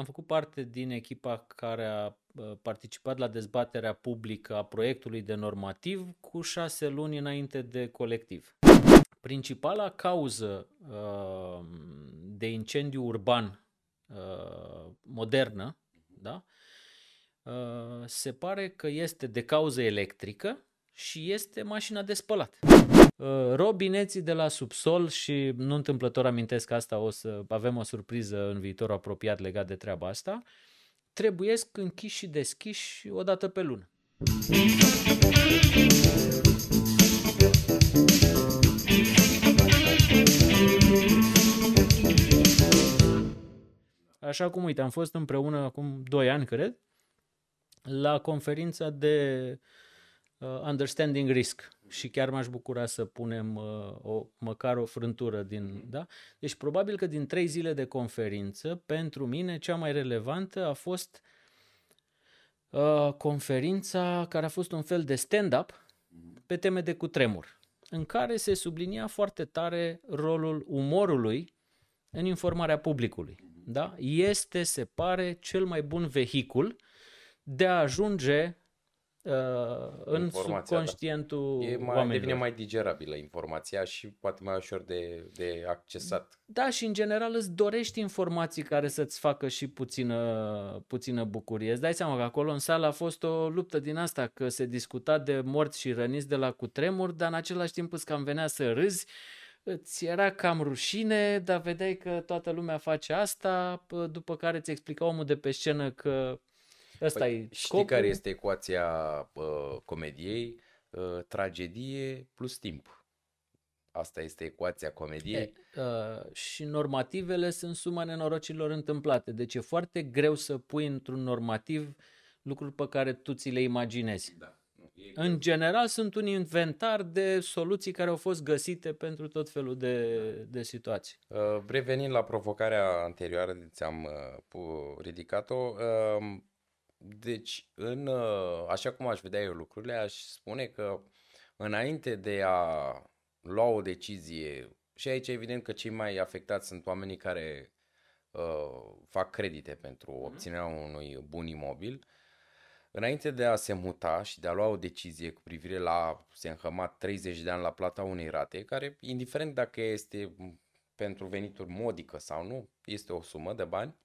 am făcut parte din echipa care a participat la dezbaterea publică a proiectului de normativ cu șase luni înainte de colectiv. Principala cauză uh, de incendiu urban uh, modernă da? Uh, se pare că este de cauză electrică și este mașina de spălat. Uh, robineții de la subsol și nu întâmplător amintesc asta, o să avem o surpriză în viitor apropiat legat de treaba asta, trebuiesc închiși și deschiși o dată pe lună. Așa cum, uite, am fost împreună acum 2 ani, cred, la conferința de uh, Understanding Risk și chiar m-aș bucura să punem uh, o, măcar o frântură din, da? Deci probabil că din trei zile de conferință, pentru mine cea mai relevantă a fost uh, conferința care a fost un fel de stand-up pe teme de cutremur, în care se sublinia foarte tare rolul umorului în informarea publicului. Da? Este, se pare, cel mai bun vehicul de a ajunge uh, în informația, subconștientul da. e mai, oamenilor. Devine mai digerabilă informația și poate mai ușor de, de accesat. Da, și în general îți dorești informații care să-ți facă și puțină, puțină bucurie. Îți dai seama că acolo în sală a fost o luptă din asta, că se discuta de morți și răniți de la cutremur, dar în același timp îți cam venea să râzi îți era cam rușine, dar vedeai că toată lumea face asta, după care îți explica omul de pe scenă că ăsta păi, e scopul. Știi care este ecuația uh, comediei? Uh, tragedie plus timp. Asta este ecuația comediei. E, uh, și normativele sunt suma nenorocilor întâmplate. Deci e foarte greu să pui într-un normativ lucruri pe care tu ți le imaginezi. Da. În general sunt un inventar de soluții care au fost găsite pentru tot felul de, de situații. Uh, revenind la provocarea anterioară de ți-am uh, ridicat-o, uh, deci în, uh, așa cum aș vedea eu lucrurile, aș spune că înainte de a lua o decizie, și aici evident că cei mai afectați sunt oamenii care uh, fac credite pentru mhm. obținerea unui bun imobil, uh, Înainte de a se muta și de a lua o decizie cu privire la se înhămat 30 de ani la plata unei rate, care, indiferent dacă este pentru venituri modică sau nu, este o sumă de bani,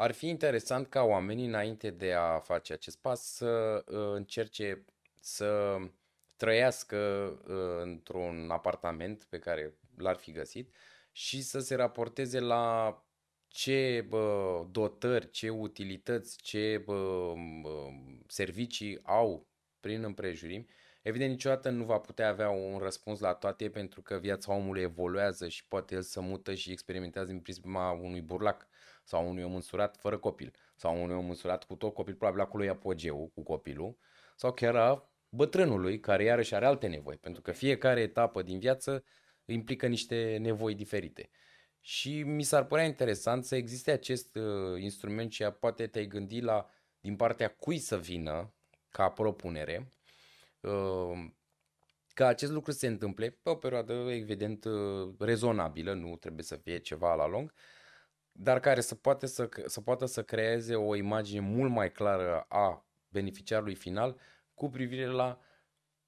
ar fi interesant ca oamenii, înainte de a face acest pas, să uh, încerce să trăiască uh, într-un apartament pe care l-ar fi găsit și să se raporteze la ce bă, dotări, ce utilități, ce bă, bă, servicii au prin împrejurimi, evident niciodată nu va putea avea un răspuns la toate pentru că viața omului evoluează și poate el să mută și experimentează în prisma unui burlac sau unui om însurat fără copil sau unui om însurat cu tot copil, probabil acolo e apogeul cu copilul sau chiar a bătrânului care iarăși are alte nevoi pentru că fiecare etapă din viață implică niște nevoi diferite. Și mi s-ar părea interesant să existe acest uh, instrument și poate te-ai gândi la din partea cui să vină ca propunere uh, ca acest lucru se întâmple pe o perioadă evident uh, rezonabilă, nu trebuie să fie ceva la lung, dar care să poate să, să poată să creeze o imagine mult mai clară a beneficiarului final cu privire la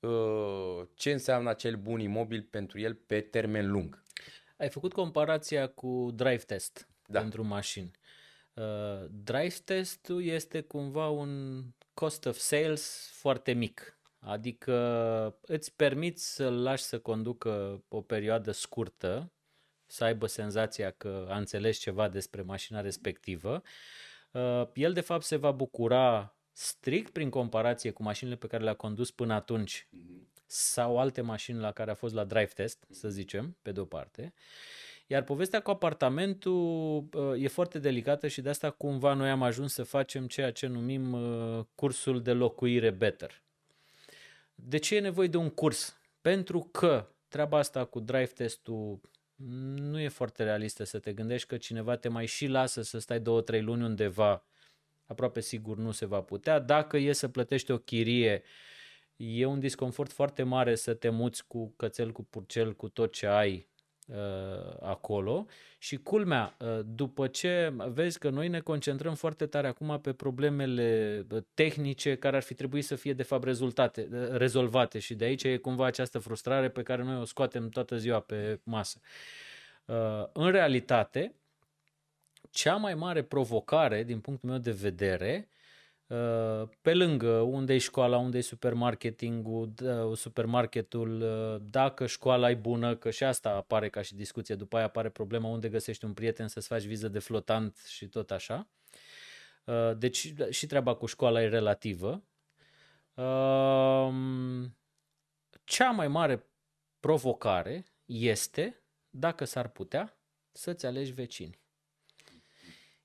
uh, ce înseamnă acel bun imobil pentru el pe termen lung. Ai făcut comparația cu drive test da. pentru mașini. Uh, drive testul este cumva un cost of sales foarte mic. Adică îți permiți să-l lași să conducă o perioadă scurtă, să aibă senzația că a înțeles ceva despre mașina respectivă. Uh, el de fapt se va bucura strict prin comparație cu mașinile pe care le-a condus până atunci mhm sau alte mașini la care a fost la drive test, să zicem, pe de-o parte. Iar povestea cu apartamentul uh, e foarte delicată și de asta cumva noi am ajuns să facem ceea ce numim uh, cursul de locuire better. De ce e nevoie de un curs? Pentru că treaba asta cu drive testul nu e foarte realistă să te gândești că cineva te mai și lasă să stai două, trei luni undeva, aproape sigur nu se va putea. Dacă e să plătești o chirie E un disconfort foarte mare să te muți cu cățel, cu purcel, cu tot ce ai uh, acolo și culmea, uh, după ce vezi că noi ne concentrăm foarte tare acum pe problemele uh, tehnice care ar fi trebuit să fie de fapt rezultate, uh, rezolvate și de aici e cumva această frustrare pe care noi o scoatem toată ziua pe masă. Uh, în realitate, cea mai mare provocare, din punctul meu de vedere, Uh, pe lângă unde e școala, unde e supermarketingul, supermarketul, uh, dacă școala e bună, că și asta apare ca și discuție, după aia apare problema unde găsești un prieten să-ți faci viză de flotant și tot așa. Uh, deci și treaba cu școala e relativă. Cea mai mare provocare este, dacă s-ar putea, să-ți alegi vecini.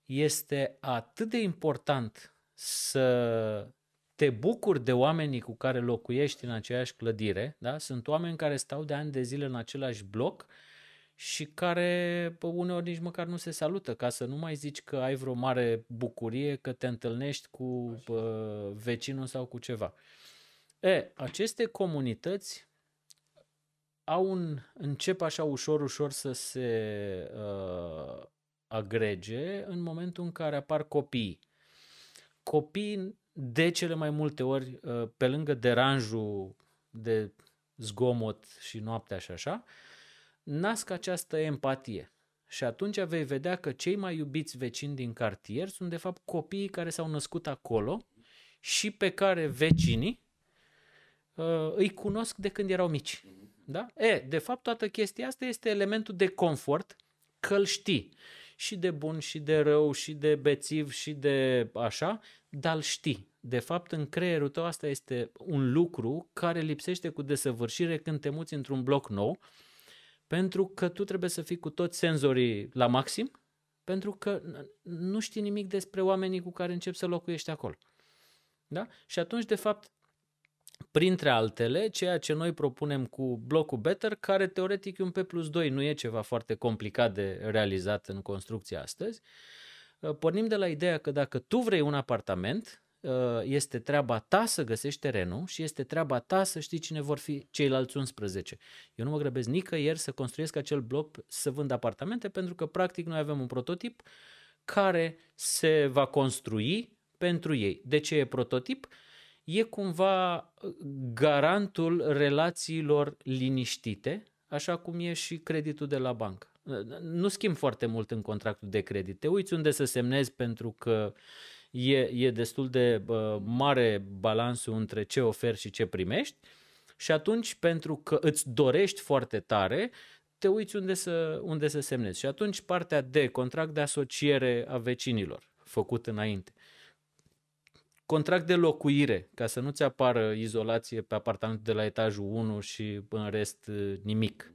Este atât de important să te bucuri de oamenii cu care locuiești în aceeași clădire, da? Sunt oameni care stau de ani de zile în același bloc și care pă, uneori nici măcar nu se salută, ca să nu mai zici că ai vreo mare bucurie că te întâlnești cu pă, vecinul sau cu ceva. E, aceste comunități au un, încep așa ușor, ușor să se uh, agrege în momentul în care apar copiii copiii de cele mai multe ori, uh, pe lângă deranjul de zgomot și noaptea și așa, nasc această empatie. Și atunci vei vedea că cei mai iubiți vecini din cartier sunt de fapt copiii care s-au născut acolo și pe care vecinii uh, îi cunosc de când erau mici. Da? E, de fapt, toată chestia asta este elementul de confort că îl știi și de bun și de rău și de bețiv și de așa, dar îl știi. De fapt, în creierul tău asta este un lucru care lipsește cu desăvârșire când te muți într-un bloc nou, pentru că tu trebuie să fii cu toți senzorii la maxim, pentru că nu știi nimic despre oamenii cu care începi să locuiești acolo. Da? Și atunci, de fapt, Printre altele, ceea ce noi propunem cu blocul Better, care teoretic e un P plus 2, nu e ceva foarte complicat de realizat în construcție astăzi, uh, pornim de la ideea că dacă tu vrei un apartament, uh, este treaba ta să găsești terenul și este treaba ta să știi cine vor fi ceilalți 11. Eu nu mă grăbesc nicăieri să construiesc acel bloc să vând apartamente pentru că practic noi avem un prototip care se va construi pentru ei. De ce e prototip? E cumva uh, garantul relațiilor liniștite, așa cum e și creditul de la bancă. Uh, nu schimb foarte mult în contractul de credit. Te uiți unde să semnezi pentru că e, e destul de uh, mare balansul între ce oferi și ce primești și atunci pentru că îți dorești foarte tare, te uiți unde să, unde să semnezi. Și atunci partea de contract de asociere a vecinilor, făcut înainte contract de locuire, ca să nu-ți apară izolație pe apartamentul de la etajul 1 și în rest uh, nimic.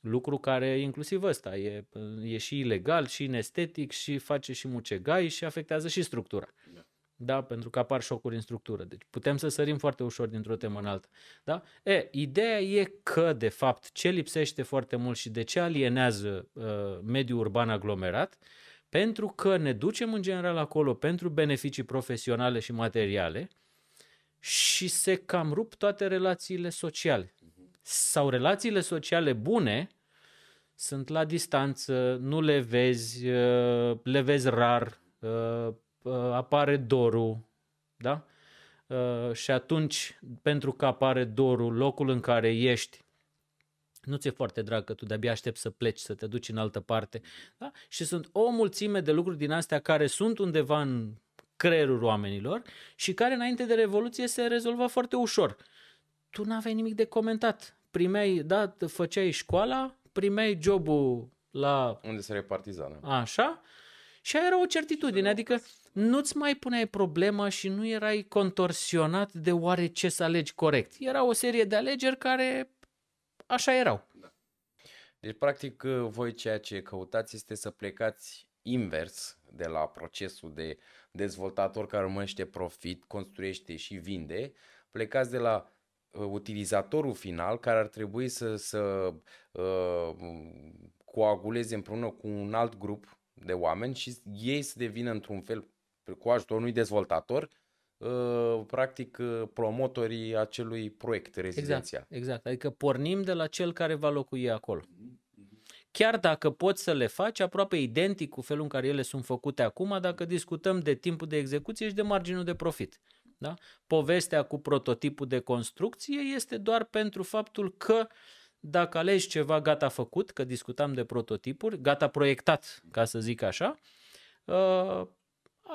Lucru care, inclusiv ăsta, e, uh, e și ilegal, și inestetic, și face și mucegai și afectează și structura. Da. da, pentru că apar șocuri în structură. Deci putem să sărim foarte ușor dintr-o temă în alta. Da? E, ideea e că, de fapt, ce lipsește foarte mult și de ce alienează uh, mediul urban aglomerat pentru că ne ducem în general acolo pentru beneficii profesionale și materiale și se cam rup toate relațiile sociale. Sau relațiile sociale bune sunt la distanță, nu le vezi, uh, le vezi rar, uh, uh, apare dorul, da? Și atunci, pentru că apare dorul, locul în care ești nu ți-e foarte drag că tu de-abia aștepți să pleci, să te duci în altă parte. Da? Și sunt o mulțime de lucruri din astea care sunt undeva în creierul oamenilor și care înainte de Revoluție se rezolva foarte ușor. Tu n-aveai nimic de comentat. Primeai, da, făceai școala, primeai jobul la... Unde se repartiza, da? Așa. Și aia era o certitudine, adică nu-ți mai puneai problema și nu erai contorsionat de oare ce să alegi corect. Era o serie de alegeri care așa erau. Da. Deci, practic, uh, voi ceea ce căutați este să plecați invers de la procesul de dezvoltator care urmărește profit, construiește și vinde, plecați de la uh, utilizatorul final care ar trebui să, să uh, coaguleze împreună cu un alt grup de oameni și ei să devină într-un fel cu ajutorul unui dezvoltator Uh, practic uh, promotorii acelui proiect rezidențial. Exact, exact. Adică pornim de la cel care va locui acolo. chiar dacă poți să le faci aproape identic cu felul în care ele sunt făcute acum, dacă discutăm de timpul de execuție și de marginul de profit. Da? Povestea cu prototipul de construcție este doar pentru faptul că dacă alegi ceva gata făcut, că discutam de prototipuri, gata proiectat, ca să zic așa, uh,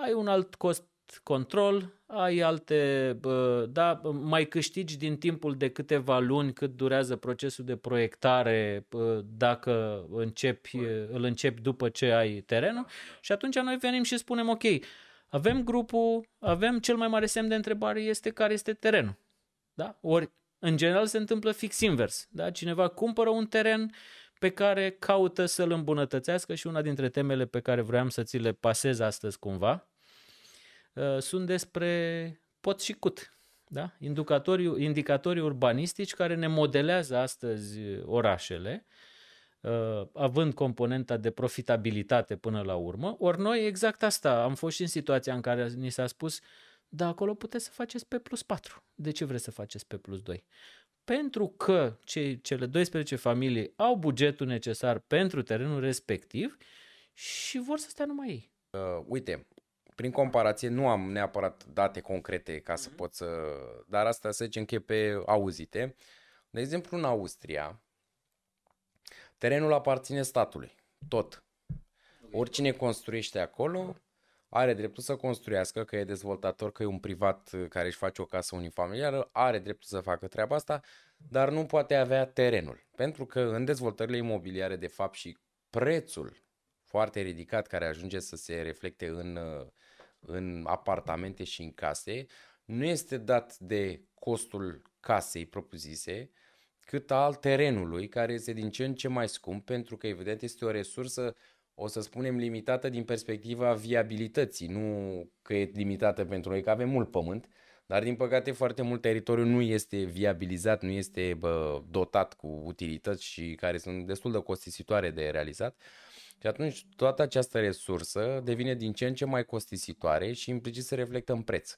ai un alt cost control, ai alte, da, mai câștigi din timpul de câteva luni cât durează procesul de proiectare dacă începi, îl începi după ce ai terenul și atunci noi venim și spunem ok, avem grupul, avem cel mai mare semn de întrebare este care este terenul. Da? Ori în general se întâmplă fix invers. Da? Cineva cumpără un teren pe care caută să-l îmbunătățească și una dintre temele pe care vreau să ți le pasez astăzi cumva, Uh, sunt despre pot și cut. Da? Indicatorii, indicatorii urbanistici care ne modelează astăzi orașele, uh, având componenta de profitabilitate până la urmă, ori noi exact asta am fost și în situația în care ni s-a spus da, acolo puteți să faceți pe plus 4. De ce vreți să faceți pe plus 2? Pentru că cei, cele 12 familii au bugetul necesar pentru terenul respectiv și vor să stea numai ei. Uh, uite, prin comparație, nu am neapărat date concrete ca să mhm. pot să... Dar asta să zicem că e pe auzite. De exemplu, în Austria, terenul aparține statului. Tot. Oricine construiește acolo are dreptul să construiască, că e dezvoltator, că e un privat care își face o casă unifamiliară, are dreptul să facă treaba asta, dar nu poate avea terenul. Pentru că în dezvoltările imobiliare, de fapt, și prețul foarte ridicat care ajunge să se reflecte în în apartamente și în case nu este dat de costul casei propusise, cât al terenului, care este din ce în ce mai scump, pentru că, evident, este o resursă, o să spunem, limitată din perspectiva viabilității, nu că e limitată pentru noi, că avem mult pământ, dar, din păcate, foarte mult teritoriu nu este viabilizat, nu este bă, dotat cu utilități și care sunt destul de costisitoare de realizat. Și atunci toată această resursă devine din ce în ce mai costisitoare și implicit se reflectă în preț.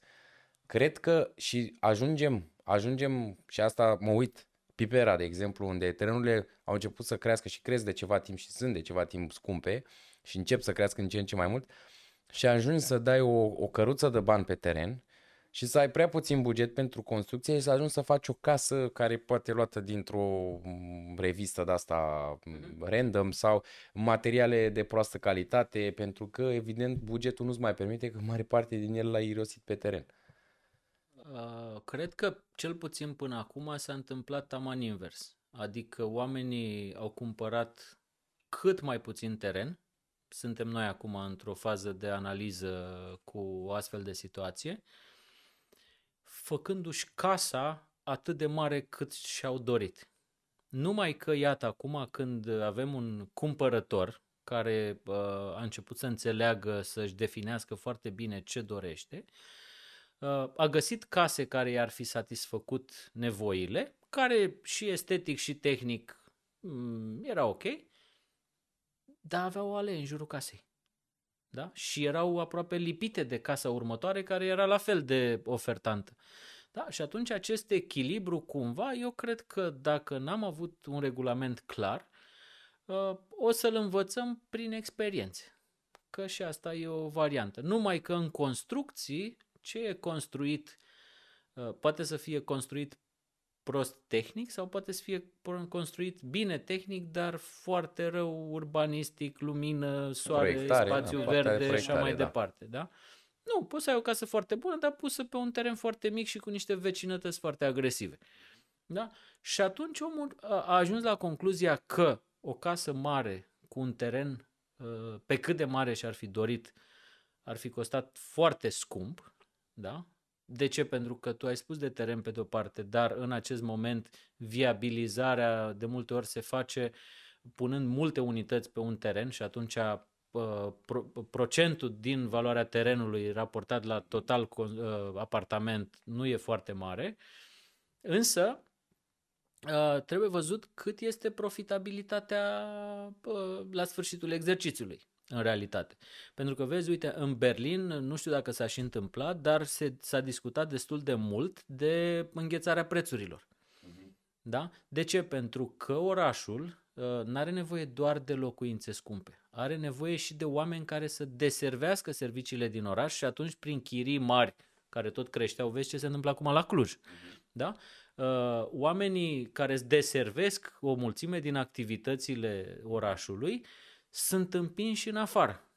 Cred că și ajungem, ajungem și asta mă uit, Pipera, de exemplu, unde terenurile au început să crească și cresc de ceva timp și sunt de ceva timp scumpe și încep să crească în ce în ce mai mult și ajungi să dai o, o căruță de bani pe teren și să ai prea puțin buget pentru construcție și să ajungi să faci o casă care poate luată dintr-o mm, revistă de asta mm, random sau materiale de proastă calitate, pentru că, evident, bugetul nu-ți mai permite că mare parte din el l-ai irosit pe teren. Uh, cred că cel puțin până acum s-a întâmplat taman invers. Adică oamenii au cumpărat cât mai puțin teren. Suntem noi acum într-o fază de analiză cu o astfel de situație făcându-și casa atât de mare cât și-au dorit. Numai că, iată, acum când avem un cumpărător care uh, a început să înțeleagă, să-și definească foarte bine ce dorește, uh, a găsit case care i-ar fi satisfăcut nevoile, care și estetic și tehnic um, era ok, dar avea o alee în jurul casei da? și erau aproape lipite de casa următoare care era la fel de ofertantă. Da? Și atunci acest echilibru cumva, eu cred că dacă n-am avut un regulament clar, uh, o să-l învățăm prin experiențe. Că și asta e o variantă. Numai că în construcții, ce e construit, uh, poate să fie construit prost tehnic sau poate să fie construit bine tehnic, dar foarte rău urbanistic, lumină, soare, proiectare, spațiu da, verde și așa mai da. departe. Da? Nu, poți să ai o casă foarte bună, dar pusă pe un teren foarte mic și cu niște vecinătăți foarte agresive. Da? Și atunci omul a ajuns la concluzia că o casă mare cu un teren ă, pe cât de mare și-ar fi dorit, ar fi costat foarte scump, da? De ce? Pentru că tu ai spus de teren pe de-o parte, dar în acest moment viabilizarea de multe ori se face punând multe unități pe un teren și atunci uh, procentul din valoarea terenului raportat la total uh, apartament nu e foarte mare, însă uh, trebuie văzut cât este profitabilitatea la sfârșitul exercițiului în realitate. Pentru că vezi, uite, în Berlin, nu știu dacă s-a și întâmplat, dar se, s-a discutat destul de mult de înghețarea prețurilor. Mhm. Da? De ce? Pentru că orașul uh, nu are nevoie doar de locuințe scumpe. Are nevoie și de oameni care să deservească serviciile din oraș și atunci prin chirii mari, care tot creșteau, vezi ce se întâmplă acum la Cluj. Da? Uh, oamenii care deservesc o mulțime din activitățile orașului sunt împinși în afară.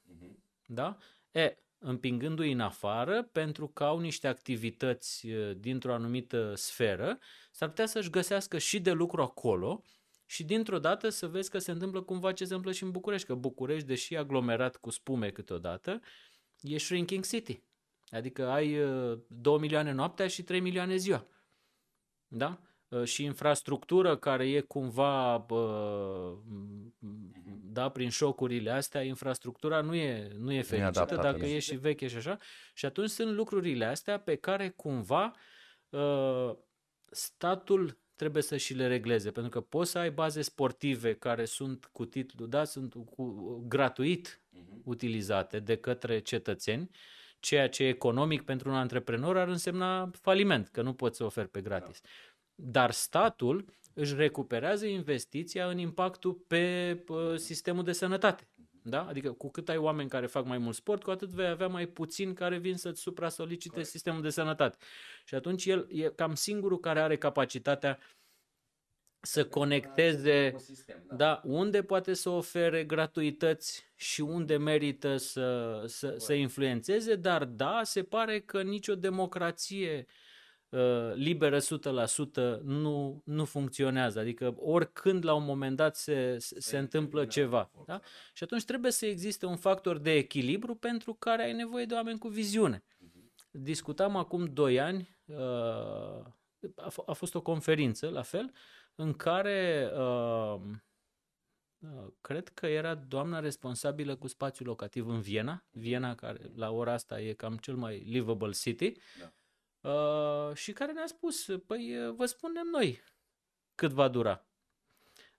Da? E, împingându-i în afară pentru că au niște activități dintr-o anumită sferă, s-ar putea să-și găsească și de lucru acolo și dintr-o dată să vezi că se întâmplă cumva ce se întâmplă și în București, că București, deși aglomerat cu spume câteodată, e shrinking city. Adică ai 2 milioane noaptea și 3 milioane ziua. Da? Uh, și infrastructură care e cumva da, prin șocurile astea, infrastructura nu e, nu e fericită dacă e și veche și așa. Și atunci sunt lucrurile astea pe care cumva uh, statul trebuie să și le regleze, pentru că poți să ai baze sportive care sunt cu titlu, da, sunt cu, gratuit uh-huh. utilizate de către cetățeni, ceea ce economic pentru un antreprenor ar însemna faliment, că nu poți să oferi pe gratis. Da. Dar statul își recuperează investiția în impactul pe sistemul de sănătate. Da? Adică cu cât ai oameni care fac mai mult sport, cu atât vei avea mai puțin care vin să-ți supra-solicite Corect. sistemul de sănătate. Și atunci el e cam singurul care are capacitatea să conecteze, da. da, unde poate să ofere gratuități și unde merită să, să, să influențeze, dar da, se pare că nicio democrație uh, Uh, liberă 100% nu, nu funcționează. Adică oricând la un moment dat se, se întâmplă ceva. Da? Și atunci trebuie să existe un factor de echilibru pentru care ai nevoie de oameni cu viziune. Discutam acum 2 ani, uh, a, f- a fost o conferință la fel, în care uh, cred că era doamna responsabilă cu spațiul locativ în Viena, Viena care la ora asta e cam cel mai livable city, da Uh, și care ne-a spus, păi uh, vă spunem noi cât va dura.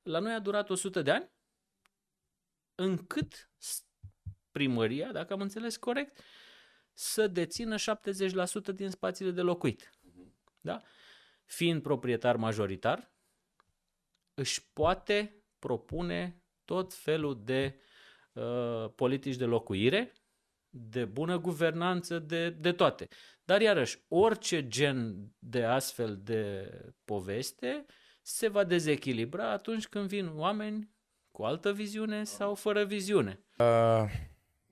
La noi a durat 100 de ani, încât primăria, dacă am înțeles corect, să dețină 70% din spațiile de locuit. Da? Fiind proprietar majoritar, își poate propune tot felul de uh, politici de locuire, de bună guvernanță, de, de toate. Dar iarăși, orice gen de astfel de poveste se va dezechilibra atunci când vin oameni cu altă viziune sau fără viziune. Uh,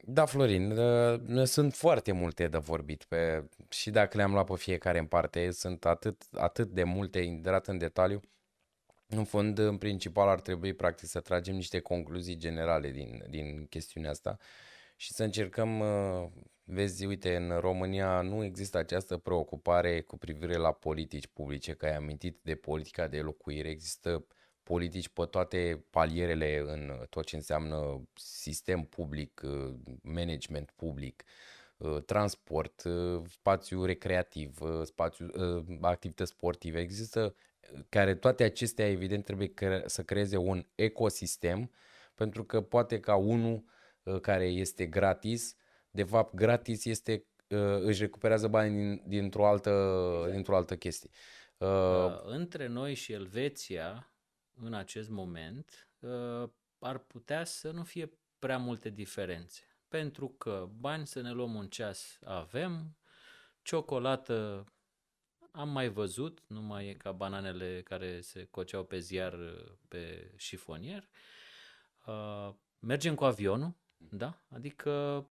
da, Florin, uh, sunt foarte multe de vorbit pe, și dacă le-am luat pe fiecare în parte, sunt atât, atât de multe intrat în detaliu. În fond, în principal, ar trebui practic să tragem niște concluzii generale din, din chestiunea asta și să încercăm uh, Vezi, uite, în România nu există această preocupare cu privire la politici publice, că ai amintit de politica de locuire, există politici pe toate palierele în tot ce înseamnă sistem public, management public, transport, spațiu recreativ, spațiu, activități sportive. Există care toate acestea evident trebuie să creeze un ecosistem pentru că poate ca unul care este gratis de fapt gratis este uh, își recuperează bani din, dintr-o, altă, exact. dintr-o altă chestie. Uh, uh, între noi și Elveția, în acest moment, uh, ar putea să nu fie prea multe diferențe. Pentru că bani să ne luăm un ceas avem, ciocolată am mai văzut, nu mai e ca bananele care se coceau pe ziar uh, pe șifonier. Uh, mergem cu avionul, da? Adică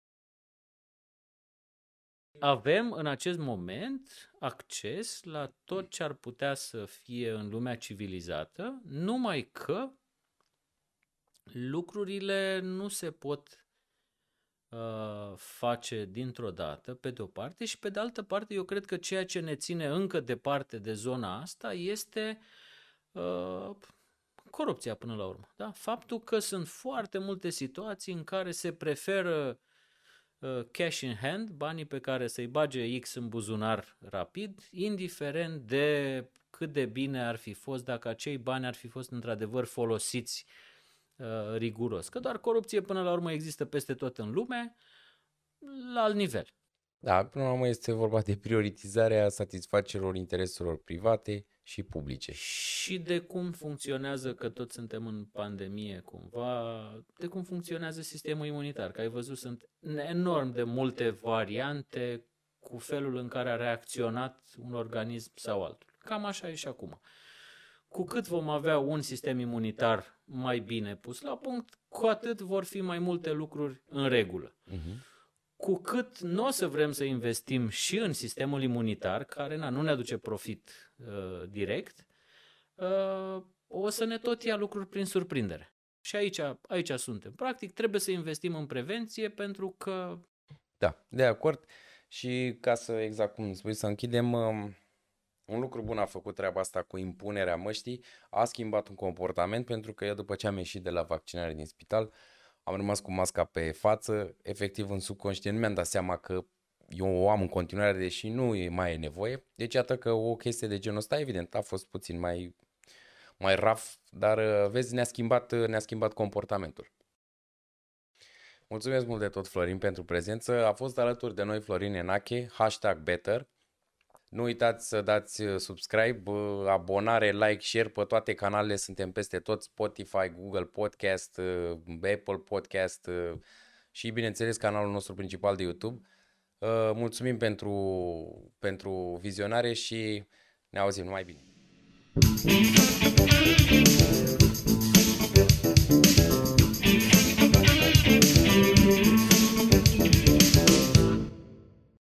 avem în acest moment acces la tot ce ar putea să fie în lumea civilizată, numai că lucrurile nu se pot uh, face dintr-o dată, pe de o parte, și pe de altă parte, eu cred că ceea ce ne ține încă departe de zona asta este uh, corupția până la urmă. Da? Faptul că sunt foarte multe situații în care se preferă uh, Uh, cash in hand, banii pe care să-i bage X în buzunar rapid, indiferent de cât de bine ar fi fost dacă acei bani ar fi fost într-adevăr folosiți uh, riguros. Că doar corupție până la urmă există peste tot în lume, la alt nivel. Da, până la urmă este vorba de prioritizarea satisfacerilor intereselor private și publice. Și de cum funcționează, că toți suntem în pandemie cumva, de cum funcționează sistemul imunitar. Că ai văzut, sunt enorm de multe variante cu felul în care a reacționat un organism sau altul. Cam așa e și acum. Cu cât vom avea un sistem imunitar mai bine pus la punct, cu atât vor fi mai multe lucruri în regulă. Uh-huh cu cât nu o să vrem să investim și în sistemul imunitar, care na, nu ne aduce profit uh, direct, uh, o să ne tot ia lucruri prin surprindere. Și aici, aici suntem. Practic, trebuie să investim în prevenție pentru că... Da, de acord. Și ca să, exact cum spui, să închidem, um, un lucru bun a făcut treaba asta cu impunerea măștii, a schimbat un comportament pentru că eu după ce am ieșit de la vaccinare din spital, uh, am rămas cu masca pe față, efectiv în subconștient nu mi-am dat seama că eu o am în continuare, deși nu e mai e nevoie. Deci iată că o chestie de genul ăsta, evident, a fost puțin mai, mai raf, dar uh, vezi, ne-a schimbat, uh, ne-a schimbat comportamentul. Mulțumesc mult de tot, Florin, pentru prezență. A fost alături de noi Florin Enache, hashtag better. Nu uitați să dați uh, subscribe, uh, abonare, like, share pe toate canalele, suntem peste tot, Spotify, Google Podcast, uh, Apple Podcast și bineînțeles canalul nostru principal de YouTube. Mulțumim pentru, pentru vizionare și ne auzim numai bine.